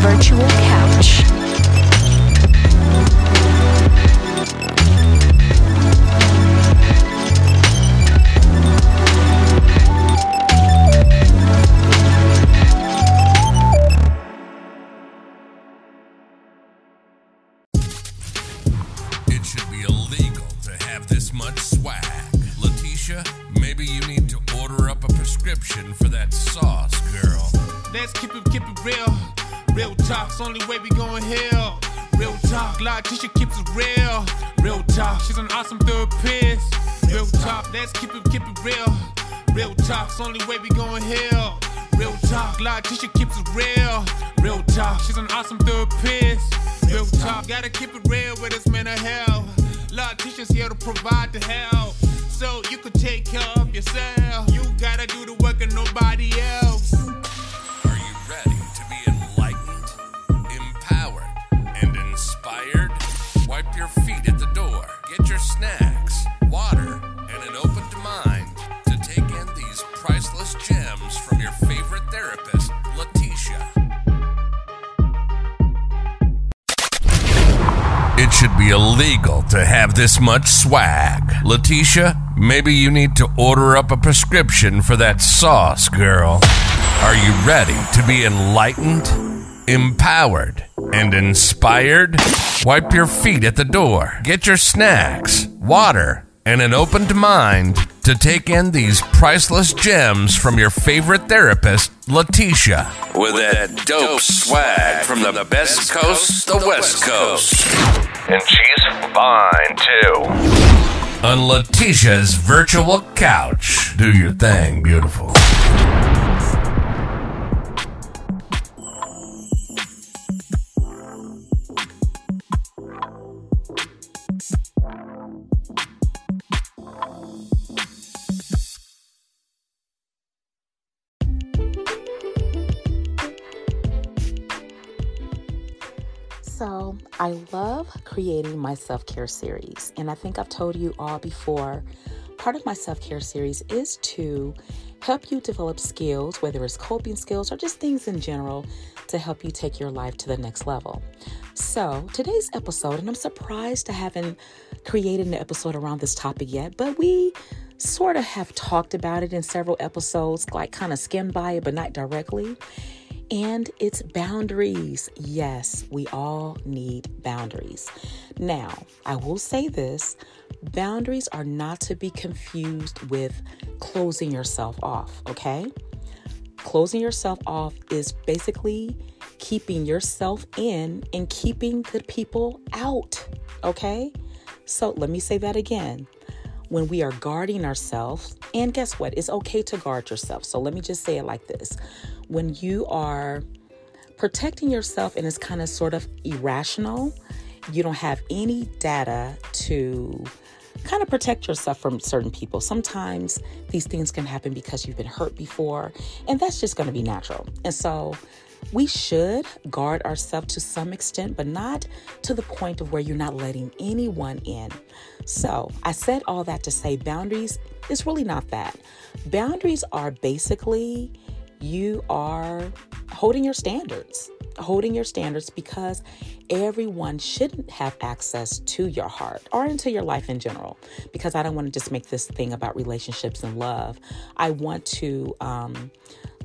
virtual couch. This much swag. Leticia, maybe you need to order up a prescription for that sauce, girl. Are you ready to be enlightened, empowered, and inspired? Wipe your feet at the door, get your snacks, water, and an opened mind to take in these priceless gems from your favorite therapist, Leticia. With that dope swag from the best coast, the west coast. And she's fine too. On Leticia's virtual couch. Do your thing, beautiful. Creating my self care series. And I think I've told you all before part of my self care series is to help you develop skills, whether it's coping skills or just things in general, to help you take your life to the next level. So, today's episode, and I'm surprised I haven't created an episode around this topic yet, but we sort of have talked about it in several episodes, like kind of skimmed by it, but not directly and it's boundaries. Yes, we all need boundaries. Now, I will say this boundaries are not to be confused with closing yourself off, okay? Closing yourself off is basically keeping yourself in and keeping the people out, okay? So let me say that again when we are guarding ourselves, and guess what? It's okay to guard yourself. So let me just say it like this when you are protecting yourself and it's kind of sort of irrational, you don't have any data to kind of protect yourself from certain people. Sometimes these things can happen because you've been hurt before, and that's just going to be natural. And so we should guard ourselves to some extent, but not to the point of where you're not letting anyone in. So I said all that to say boundaries is really not that. Boundaries are basically you are holding your standards, holding your standards because everyone shouldn't have access to your heart or into your life in general. Because I don't want to just make this thing about relationships and love. I want to um,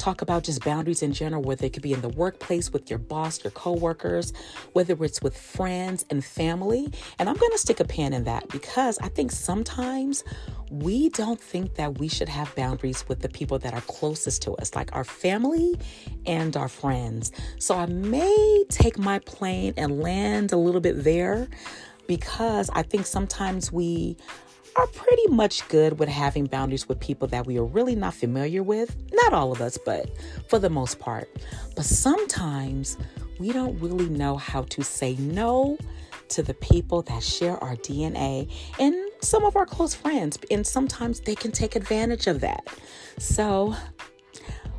talk about just boundaries in general, whether it could be in the workplace with your boss, your coworkers, whether it's with friends and family. And I'm going to stick a pin in that because I think sometimes we don't think that we should have boundaries with the people that are closest to us, like our family and our friends. So I may take my plane and land a little bit there because I think sometimes we are pretty much good with having boundaries with people that we are really not familiar with. Not all of us, but for the most part. But sometimes we don't really know how to say no to the people that share our DNA and some of our close friends. And sometimes they can take advantage of that. So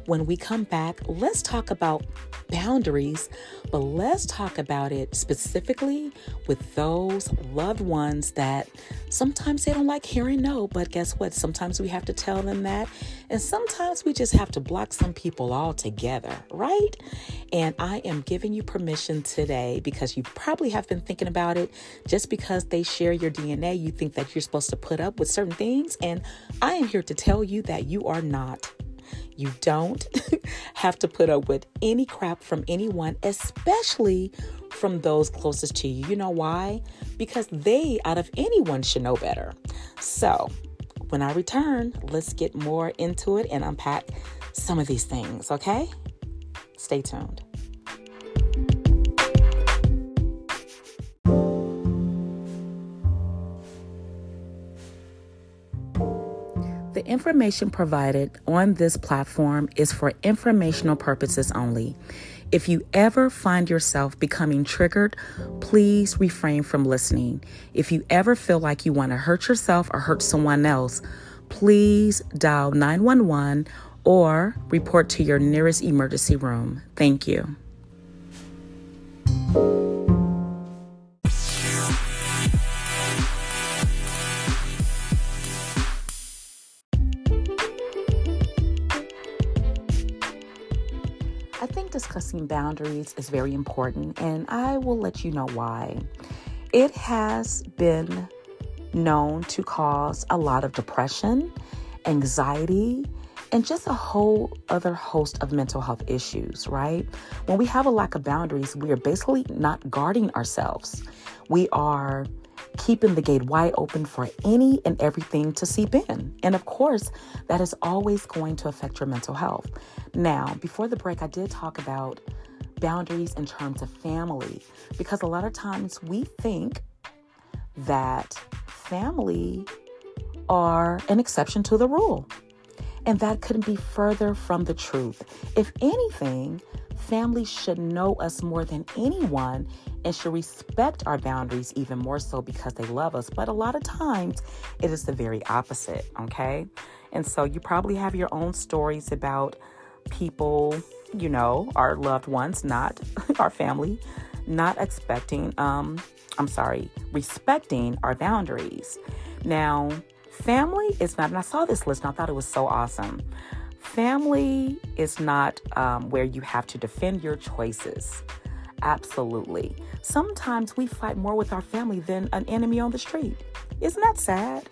when we come back, let's talk about boundaries, but let's talk about it specifically with those loved ones that sometimes they don't like hearing no, but guess what? Sometimes we have to tell them that, and sometimes we just have to block some people altogether, right? And I am giving you permission today because you probably have been thinking about it. Just because they share your DNA, you think that you're supposed to put up with certain things, and I am here to tell you that you are not. You don't have to put up with any crap from anyone, especially from those closest to you. You know why? Because they, out of anyone, should know better. So, when I return, let's get more into it and unpack some of these things, okay? Stay tuned. Information provided on this platform is for informational purposes only. If you ever find yourself becoming triggered, please refrain from listening. If you ever feel like you want to hurt yourself or hurt someone else, please dial 911 or report to your nearest emergency room. Thank you. Discussing boundaries is very important, and I will let you know why. It has been known to cause a lot of depression, anxiety, and just a whole other host of mental health issues, right? When we have a lack of boundaries, we are basically not guarding ourselves. We are keeping the gate wide open for any and everything to seep in. And of course, that is always going to affect your mental health. Now, before the break, I did talk about boundaries in terms of family because a lot of times we think that family are an exception to the rule. And that couldn't be further from the truth. If anything, families should know us more than anyone and should respect our boundaries even more so because they love us. But a lot of times it is the very opposite, okay? And so you probably have your own stories about people, you know, our loved ones, not our family, not expecting, um, I'm sorry, respecting our boundaries. Now, family is not, and I saw this list and I thought it was so awesome. Family is not um, where you have to defend your choices. Absolutely. Sometimes we fight more with our family than an enemy on the street. Isn't that sad?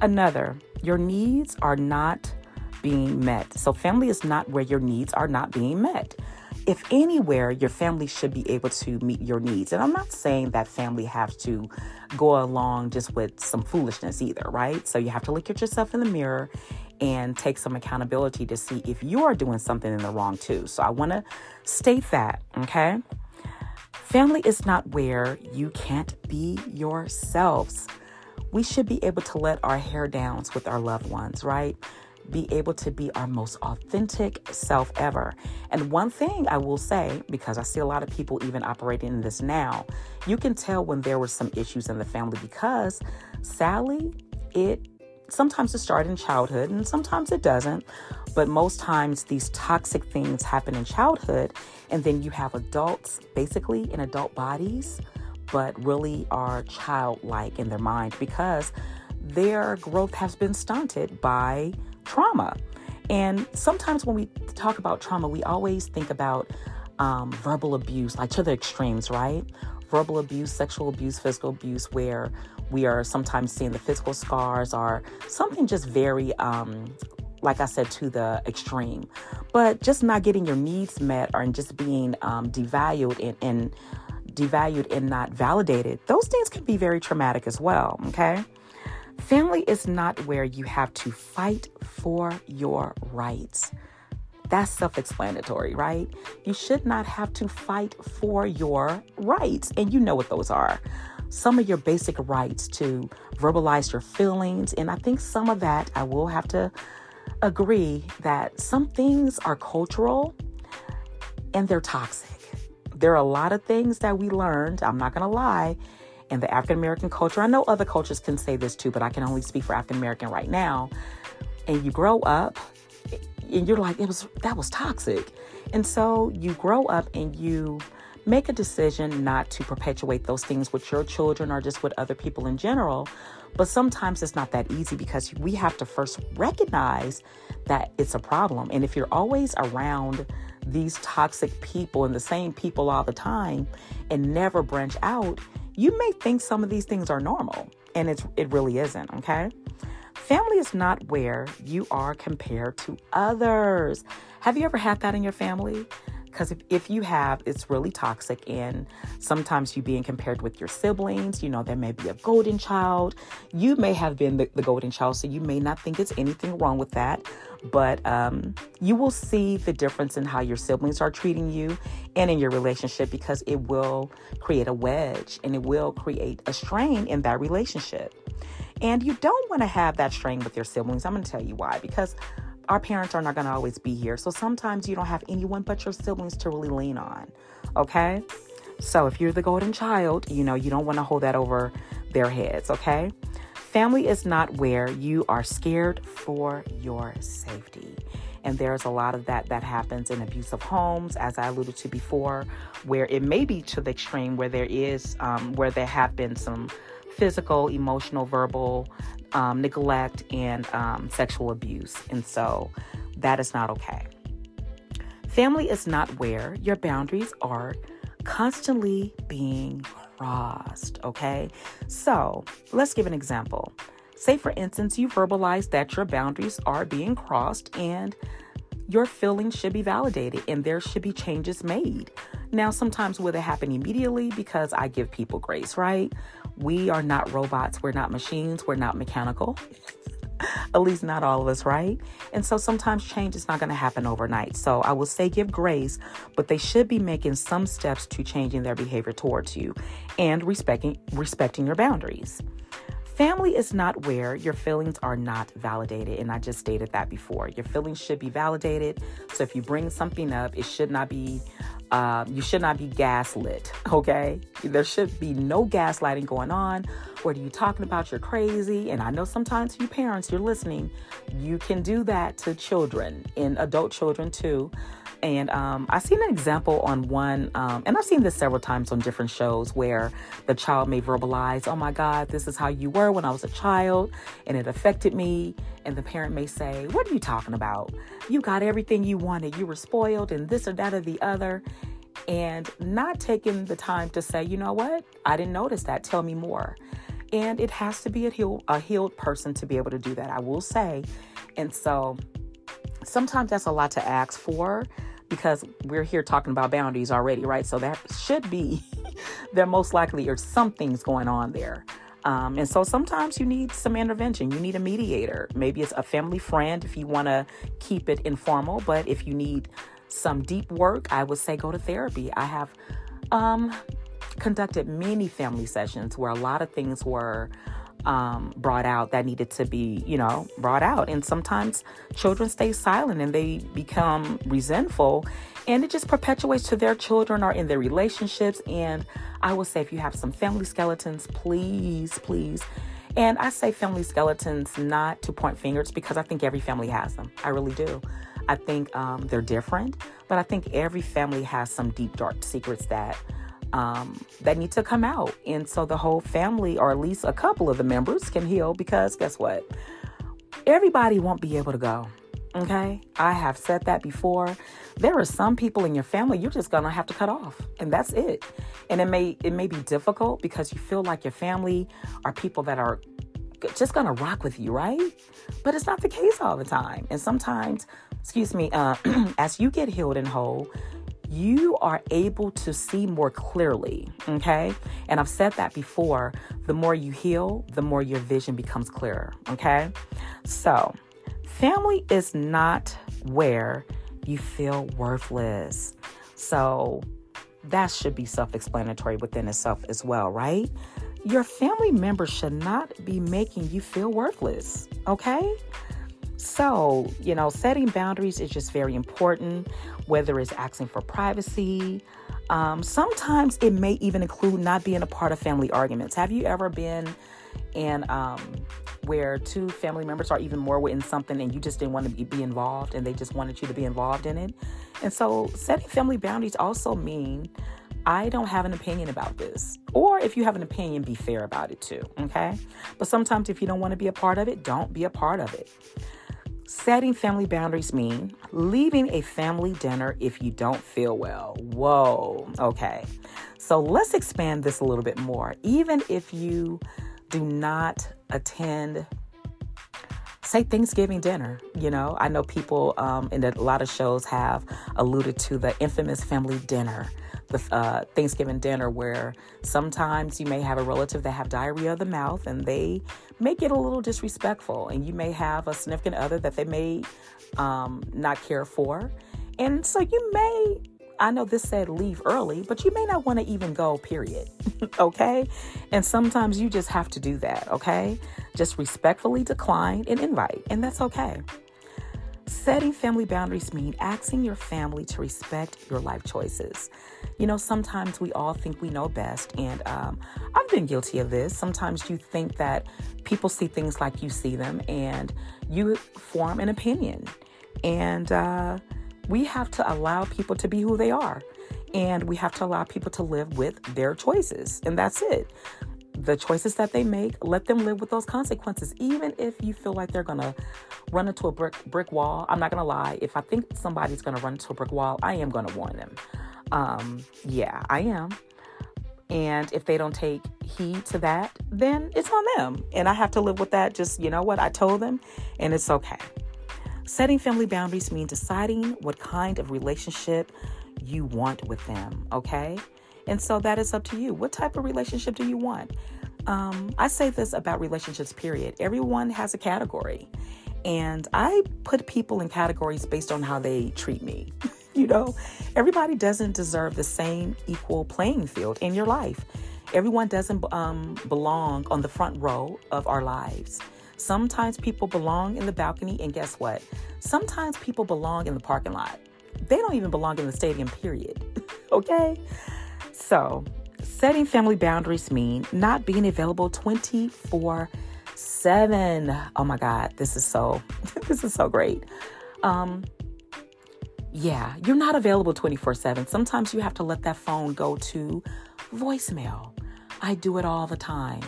Another, your needs are not being met. So, family is not where your needs are not being met. If anywhere, your family should be able to meet your needs. And I'm not saying that family has to go along just with some foolishness either, right? So, you have to look at yourself in the mirror and take some accountability to see if you are doing something in the wrong too. So, I want to state that, okay? Family is not where you can't be yourselves. We should be able to let our hair down with our loved ones, right? Be able to be our most authentic self ever. And one thing I will say, because I see a lot of people even operating in this now, you can tell when there were some issues in the family because Sally, it sometimes it starts in childhood and sometimes it doesn't. But most times these toxic things happen in childhood, and then you have adults basically in adult bodies, but really are childlike in their mind because their growth has been stunted by trauma. And sometimes when we talk about trauma, we always think about um, verbal abuse, like to the extremes, right? Verbal abuse, sexual abuse, physical abuse, where we are sometimes seeing the physical scars or something just very um, like I said, to the extreme. But just not getting your needs met or just being um, devalued and, and devalued and not validated, those things can be very traumatic as well. Okay. Family is not where you have to fight for your rights. That's self explanatory, right? You should not have to fight for your rights. And you know what those are. Some of your basic rights to verbalize your feelings. And I think some of that I will have to agree that some things are cultural and they're toxic. There are a lot of things that we learned, I'm not going to lie, in the African American culture. I know other cultures can say this too, but I can only speak for African American right now. And you grow up and you're like, it was that was toxic. And so you grow up and you make a decision not to perpetuate those things with your children or just with other people in general. But sometimes it's not that easy because we have to first recognize that it's a problem. And if you're always around these toxic people and the same people all the time and never branch out, you may think some of these things are normal. And it's it really isn't, okay? Family is not where you are compared to others. Have you ever had that in your family? Because if, if you have, it's really toxic. And sometimes you being compared with your siblings, you know, there may be a golden child. You may have been the, the golden child, so you may not think it's anything wrong with that. But um, you will see the difference in how your siblings are treating you and in your relationship because it will create a wedge and it will create a strain in that relationship. And you don't want to have that strain with your siblings. I'm going to tell you why. Because our parents are not going to always be here. So sometimes you don't have anyone but your siblings to really lean on. Okay? So if you're the golden child, you know, you don't want to hold that over their heads. Okay? Family is not where you are scared for your safety. And there's a lot of that that happens in abusive homes, as I alluded to before, where it may be to the extreme where there is, um, where there have been some physical, emotional, verbal um, neglect, and um, sexual abuse. And so that is not okay. Family is not where your boundaries are constantly being crossed, okay? So let's give an example. Say, for instance, you verbalize that your boundaries are being crossed and your feelings should be validated and there should be changes made. Now, sometimes will it happen immediately because I give people grace, right? We are not robots, we're not machines, we're not mechanical. At least not all of us, right? And so sometimes change is not going to happen overnight. So I will say give grace, but they should be making some steps to changing their behavior towards you and respecting respecting your boundaries. Family is not where your feelings are not validated. And I just stated that before. Your feelings should be validated. So if you bring something up, it should not be, uh, you should not be gaslit, okay? There should be no gaslighting going on. What are you talking about? You're crazy. And I know sometimes you parents, you're listening, you can do that to children and adult children too. And um, I've seen an example on one, um, and I've seen this several times on different shows where the child may verbalize, Oh my God, this is how you were when I was a child, and it affected me. And the parent may say, What are you talking about? You got everything you wanted. You were spoiled, and this or that or the other. And not taking the time to say, You know what? I didn't notice that. Tell me more. And it has to be a healed, a healed person to be able to do that, I will say. And so sometimes that's a lot to ask for because we're here talking about boundaries already, right? So that should be, there most likely or something's going on there. Um, and so sometimes you need some intervention. You need a mediator. Maybe it's a family friend if you want to keep it informal. But if you need some deep work, I would say go to therapy. I have um, conducted many family sessions where a lot of things were um, brought out that needed to be, you know, brought out. And sometimes children stay silent and they become resentful, and it just perpetuates to their children or in their relationships. And I will say, if you have some family skeletons, please, please. And I say family skeletons not to point fingers because I think every family has them. I really do. I think um, they're different, but I think every family has some deep, dark secrets that um, that need to come out. And so the whole family, or at least a couple of the members, can heal because guess what? Everybody won't be able to go. Okay, I have said that before. There are some people in your family you're just gonna have to cut off, and that's it. And it may it may be difficult because you feel like your family are people that are just gonna rock with you, right? But it's not the case all the time. And sometimes, excuse me, uh, as you get healed and whole, you are able to see more clearly. Okay. And I've said that before. The more you heal, the more your vision becomes clearer. Okay. So, family is not where you feel worthless. So, that should be self explanatory within itself as well, right? Your family members should not be making you feel worthless. Okay. So, you know, setting boundaries is just very important, whether it's asking for privacy. Um, sometimes it may even include not being a part of family arguments. Have you ever been in um, where two family members are even more in something and you just didn't want to be involved and they just wanted you to be involved in it. And so setting family boundaries also mean I don't have an opinion about this. Or if you have an opinion, be fair about it too, okay? But sometimes if you don't want to be a part of it, don't be a part of it. Setting family boundaries mean leaving a family dinner if you don't feel well. Whoa, okay. So let's expand this a little bit more. Even if you do not attend say Thanksgiving dinner. You know, I know people um, in a lot of shows have alluded to the infamous family dinner the uh, Thanksgiving dinner where sometimes you may have a relative that have diarrhea of the mouth and they may get a little disrespectful, and you may have a significant other that they may um, not care for, and so you may. I know this said leave early, but you may not want to even go, period. okay? And sometimes you just have to do that, okay? Just respectfully decline an invite, and that's okay. Setting family boundaries mean asking your family to respect your life choices. You know, sometimes we all think we know best, and um, I've been guilty of this. Sometimes you think that people see things like you see them, and you form an opinion. And uh, we have to allow people to be who they are, and we have to allow people to live with their choices, and that's it the choices that they make, let them live with those consequences. Even if you feel like they're gonna run into a brick brick wall, I'm not gonna lie. If I think somebody's gonna run into a brick wall, I am gonna warn them. Um, yeah, I am. And if they don't take heed to that, then it's on them. And I have to live with that. Just, you know what? I told them, and it's okay. Setting family boundaries means deciding what kind of relationship you want with them, okay? And so that is up to you. What type of relationship do you want? Um, I say this about relationships, period. Everyone has a category. And I put people in categories based on how they treat me. you know, everybody doesn't deserve the same equal playing field in your life. Everyone doesn't um, belong on the front row of our lives. Sometimes people belong in the balcony, and guess what? Sometimes people belong in the parking lot. They don't even belong in the stadium, period. okay? So, setting family boundaries mean not being available 24 7. Oh my God, this is so, this is so great. Um, yeah, you're not available 24 7. Sometimes you have to let that phone go to voicemail. I do it all the time.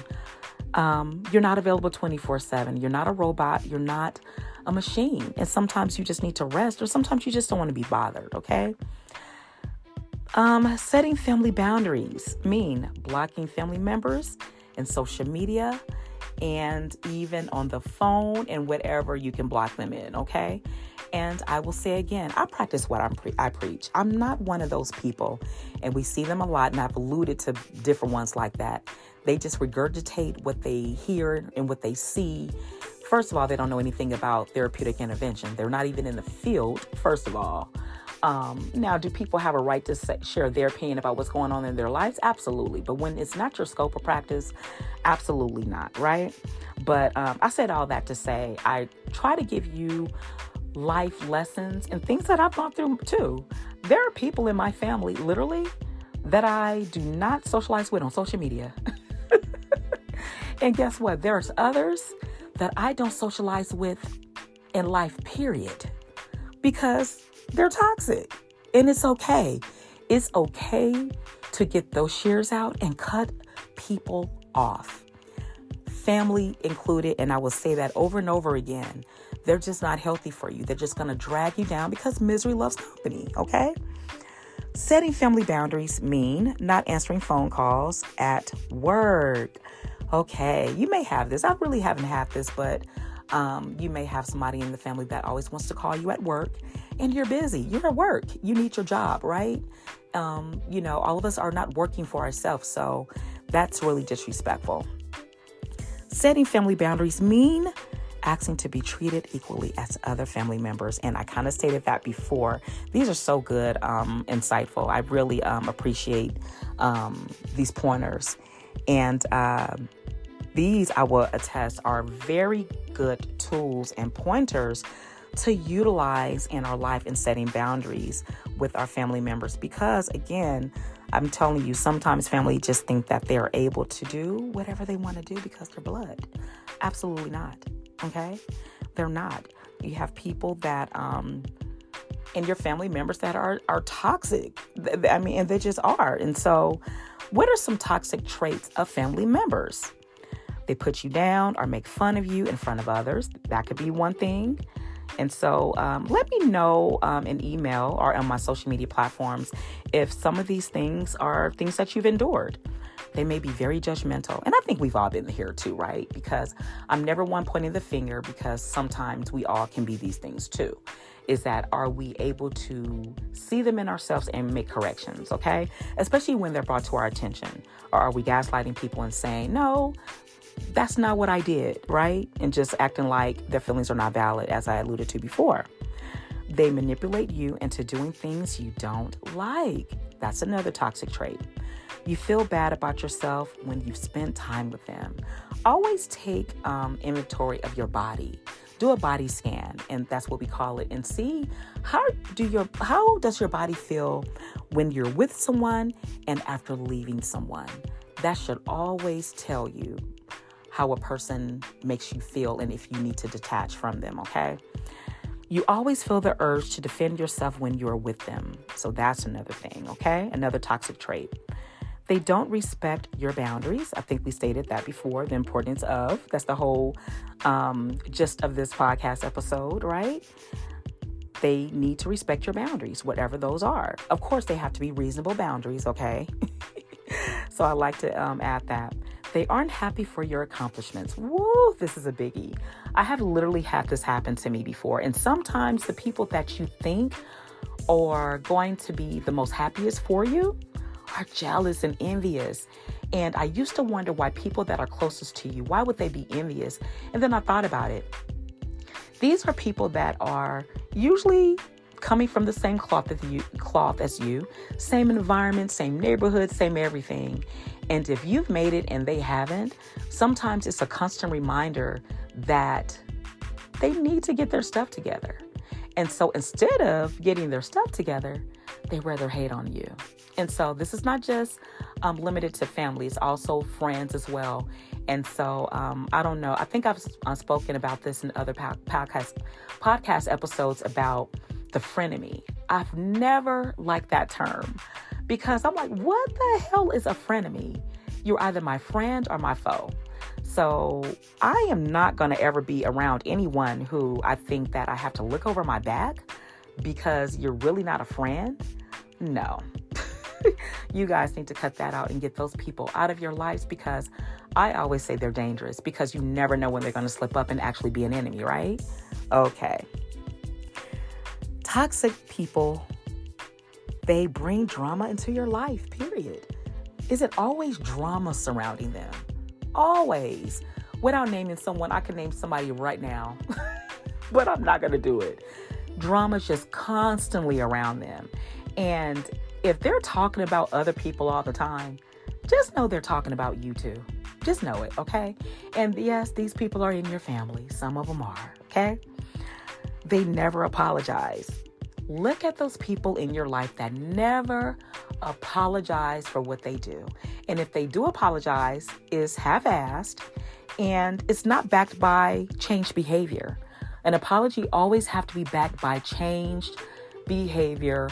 Um, you're not available 24 7. You're not a robot. You're not a machine. And sometimes you just need to rest, or sometimes you just don't want to be bothered, okay? Um, setting family boundaries mean blocking family members in social media and even on the phone and whatever you can block them in, okay? And I will say again, I practice what pre- I preach. I'm not one of those people, and we see them a lot, and I've alluded to different ones like that. They just regurgitate what they hear and what they see. First of all, they don't know anything about therapeutic intervention. They're not even in the field, first of all. Um, now, do people have a right to say, share their opinion about what's going on in their lives? Absolutely. But when it's not your scope of practice, absolutely not, right? But um, I said all that to say I try to give you life lessons and things that I've gone through too. There are people in my family, literally, that I do not socialize with on social media. and guess what? There's others that I don't socialize with in life, period. Because they're toxic. And it's okay. It's okay to get those shears out and cut people off. Family included, and I will say that over and over again. They're just not healthy for you. They're just going to drag you down because misery loves company, okay? Setting family boundaries mean not answering phone calls at work. Okay, you may have this. I really haven't had this, but um, you may have somebody in the family that always wants to call you at work and you're busy. You're at work. You need your job, right? Um, you know, all of us are not working for ourselves. So that's really disrespectful. Setting family boundaries mean asking to be treated equally as other family members. And I kind of stated that before. These are so good, um, insightful. I really um, appreciate um, these pointers. And uh, these, I will attest, are very good tools and pointers to utilize in our life and setting boundaries with our family members because again i'm telling you sometimes family just think that they're able to do whatever they want to do because they're blood. Absolutely not okay? They're not. You have people that um and your family members that are are toxic. I mean and they just are. And so what are some toxic traits of family members? They put you down or make fun of you in front of others. That could be one thing and so um, let me know um, in email or on my social media platforms if some of these things are things that you've endured. They may be very judgmental. And I think we've all been here too, right? Because I'm never one pointing the finger because sometimes we all can be these things too. Is that are we able to see them in ourselves and make corrections, okay? Especially when they're brought to our attention. Or are we gaslighting people and saying, no, that's not what I did, right? And just acting like their feelings are not valid, as I alluded to before. They manipulate you into doing things you don't like. That's another toxic trait. You feel bad about yourself when you spend time with them. Always take um, inventory of your body. Do a body scan, and that's what we call it, and see how do your how does your body feel when you're with someone and after leaving someone. That should always tell you how a person makes you feel and if you need to detach from them, okay? You always feel the urge to defend yourself when you're with them. So that's another thing, okay? Another toxic trait. They don't respect your boundaries. I think we stated that before, the importance of. That's the whole um, gist of this podcast episode, right? They need to respect your boundaries, whatever those are. Of course, they have to be reasonable boundaries, okay? so I like to um, add that. They aren't happy for your accomplishments. Woo, this is a biggie. I have literally had this happen to me before. And sometimes the people that you think are going to be the most happiest for you are jealous and envious. And I used to wonder why people that are closest to you, why would they be envious? And then I thought about it. These are people that are usually coming from the same cloth as you, cloth as you, same environment, same neighborhood, same everything. And if you've made it and they haven't, sometimes it's a constant reminder that they need to get their stuff together. And so instead of getting their stuff together, they rather hate on you. And so this is not just um, limited to families, also friends as well. And so um, I don't know. I think I've uh, spoken about this in other podcast podcast episodes about the frenemy. I've never liked that term because I'm like, what the hell is a frenemy? You're either my friend or my foe. So I am not going to ever be around anyone who I think that I have to look over my back because you're really not a friend. No. you guys need to cut that out and get those people out of your lives because I always say they're dangerous because you never know when they're going to slip up and actually be an enemy, right? Okay. Toxic people they bring drama into your life, period. Is it always drama surrounding them? Always. Without naming someone, I can name somebody right now, but I'm not going to do it. Drama's just constantly around them. And if they're talking about other people all the time, just know they're talking about you too. Just know it, okay? And yes, these people are in your family. Some of them are, okay? They never apologize. Look at those people in your life that never apologize for what they do. And if they do apologize, is half-assed and it's not backed by changed behavior. An apology always have to be backed by changed behavior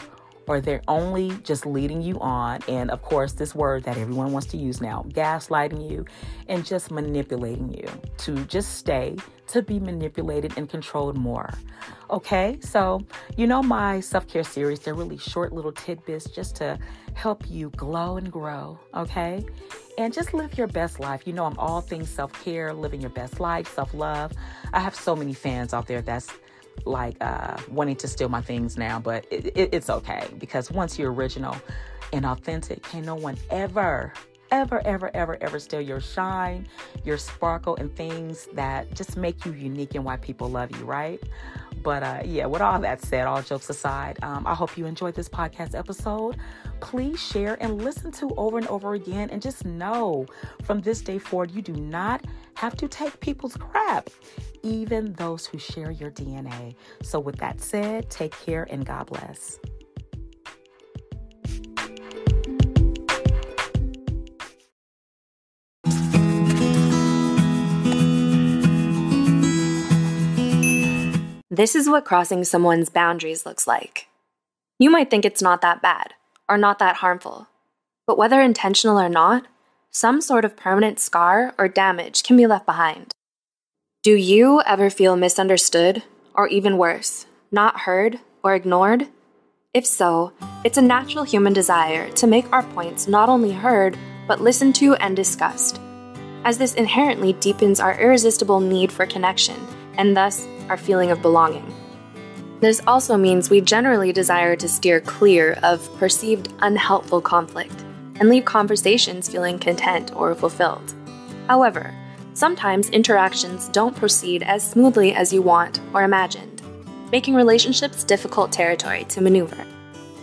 or they're only just leading you on. And of course, this word that everyone wants to use now gaslighting you and just manipulating you to just stay to be manipulated and controlled more. Okay, so you know my self care series, they're really short little tidbits just to help you glow and grow. Okay, and just live your best life. You know, I'm all things self care, living your best life, self love. I have so many fans out there that's like uh, wanting to steal my things now, but it, it, it's okay because once you're original and authentic, can no one ever, ever, ever, ever, ever steal your shine, your sparkle, and things that just make you unique and why people love you, right? But uh, yeah, with all that said, all jokes aside, um, I hope you enjoyed this podcast episode. Please share and listen to over and over again. And just know from this day forward, you do not have to take people's crap, even those who share your DNA. So, with that said, take care and God bless. This is what crossing someone's boundaries looks like. You might think it's not that bad or not that harmful, but whether intentional or not, some sort of permanent scar or damage can be left behind. Do you ever feel misunderstood, or even worse, not heard or ignored? If so, it's a natural human desire to make our points not only heard, but listened to and discussed, as this inherently deepens our irresistible need for connection and thus our feeling of belonging. This also means we generally desire to steer clear of perceived unhelpful conflict and leave conversations feeling content or fulfilled. However, sometimes interactions don't proceed as smoothly as you want or imagined, making relationships difficult territory to maneuver.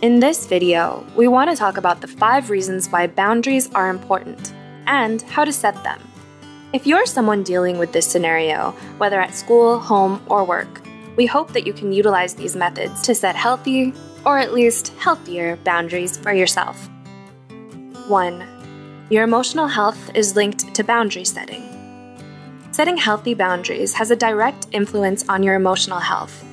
In this video, we want to talk about the five reasons why boundaries are important and how to set them. If you're someone dealing with this scenario, whether at school, home, or work, we hope that you can utilize these methods to set healthy, or at least healthier, boundaries for yourself. 1. Your emotional health is linked to boundary setting. Setting healthy boundaries has a direct influence on your emotional health.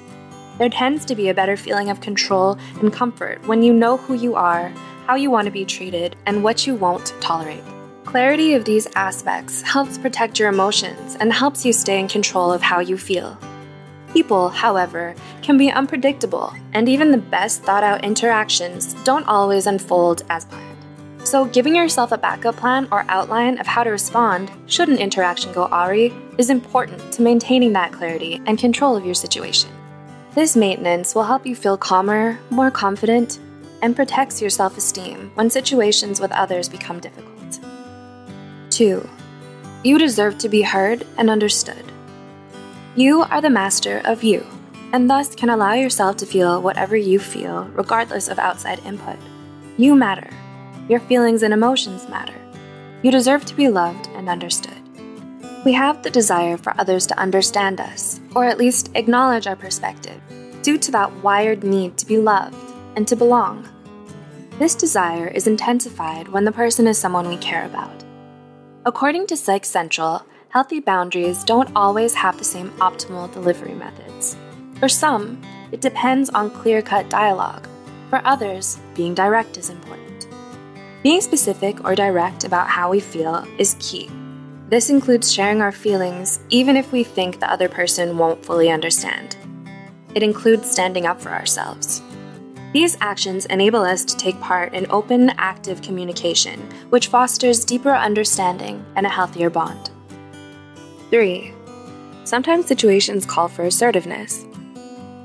There tends to be a better feeling of control and comfort when you know who you are, how you want to be treated, and what you won't tolerate. Clarity of these aspects helps protect your emotions and helps you stay in control of how you feel. People, however, can be unpredictable, and even the best thought out interactions don't always unfold as planned. So, giving yourself a backup plan or outline of how to respond should an interaction go awry is important to maintaining that clarity and control of your situation. This maintenance will help you feel calmer, more confident, and protects your self esteem when situations with others become difficult. 2. You deserve to be heard and understood. You are the master of you, and thus can allow yourself to feel whatever you feel, regardless of outside input. You matter. Your feelings and emotions matter. You deserve to be loved and understood. We have the desire for others to understand us, or at least acknowledge our perspective, due to that wired need to be loved and to belong. This desire is intensified when the person is someone we care about. According to Psych Central, healthy boundaries don't always have the same optimal delivery methods. For some, it depends on clear cut dialogue. For others, being direct is important. Being specific or direct about how we feel is key. This includes sharing our feelings even if we think the other person won't fully understand. It includes standing up for ourselves. These actions enable us to take part in open, active communication, which fosters deeper understanding and a healthier bond. 3. Sometimes situations call for assertiveness.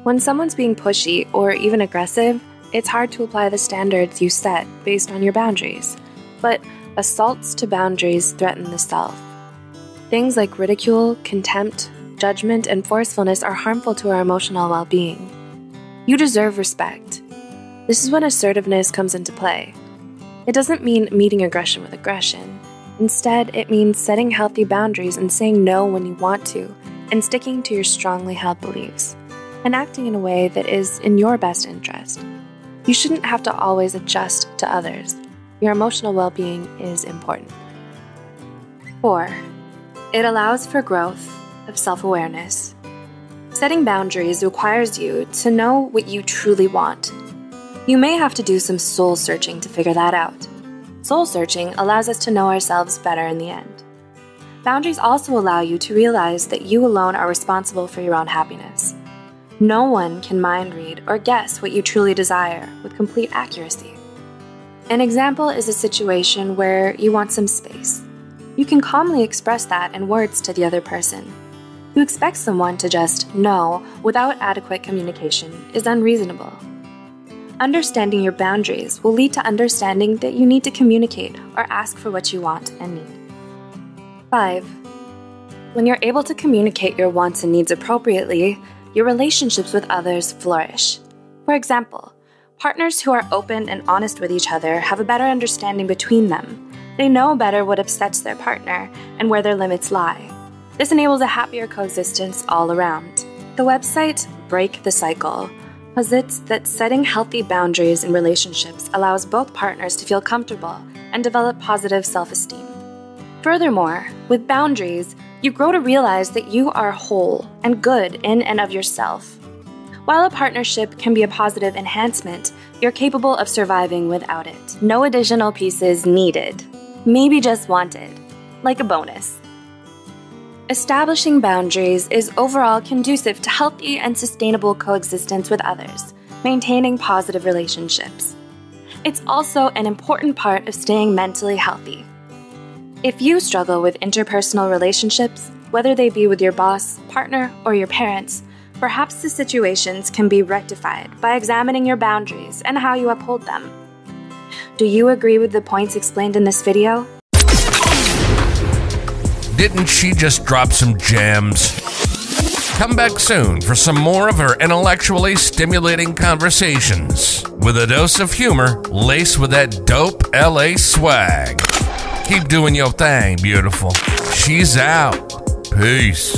When someone's being pushy or even aggressive, it's hard to apply the standards you set based on your boundaries. But assaults to boundaries threaten the self. Things like ridicule, contempt, judgment, and forcefulness are harmful to our emotional well being. You deserve respect, this is when assertiveness comes into play. It doesn't mean meeting aggression with aggression. Instead, it means setting healthy boundaries and saying no when you want to, and sticking to your strongly held beliefs, and acting in a way that is in your best interest. You shouldn't have to always adjust to others. Your emotional well being is important. 4. It allows for growth of self awareness. Setting boundaries requires you to know what you truly want you may have to do some soul searching to figure that out. Soul searching allows us to know ourselves better in the end. Boundaries also allow you to realize that you alone are responsible for your own happiness. No one can mind read or guess what you truly desire with complete accuracy. An example is a situation where you want some space. You can calmly express that in words to the other person. To expect someone to just know without adequate communication is unreasonable. Understanding your boundaries will lead to understanding that you need to communicate or ask for what you want and need. 5. When you're able to communicate your wants and needs appropriately, your relationships with others flourish. For example, partners who are open and honest with each other have a better understanding between them. They know better what upsets their partner and where their limits lie. This enables a happier coexistence all around. The website Break the Cycle posits that setting healthy boundaries in relationships allows both partners to feel comfortable and develop positive self esteem. Furthermore, with boundaries, you grow to realize that you are whole and good in and of yourself. While a partnership can be a positive enhancement, you're capable of surviving without it. No additional pieces needed, maybe just wanted, like a bonus. Establishing boundaries is overall conducive to healthy and sustainable coexistence with others, maintaining positive relationships. It's also an important part of staying mentally healthy. If you struggle with interpersonal relationships, whether they be with your boss, partner, or your parents, perhaps the situations can be rectified by examining your boundaries and how you uphold them. Do you agree with the points explained in this video? Didn't she just drop some gems? Come back soon for some more of her intellectually stimulating conversations with a dose of humor laced with that dope LA swag. Keep doing your thing, beautiful. She's out. Peace.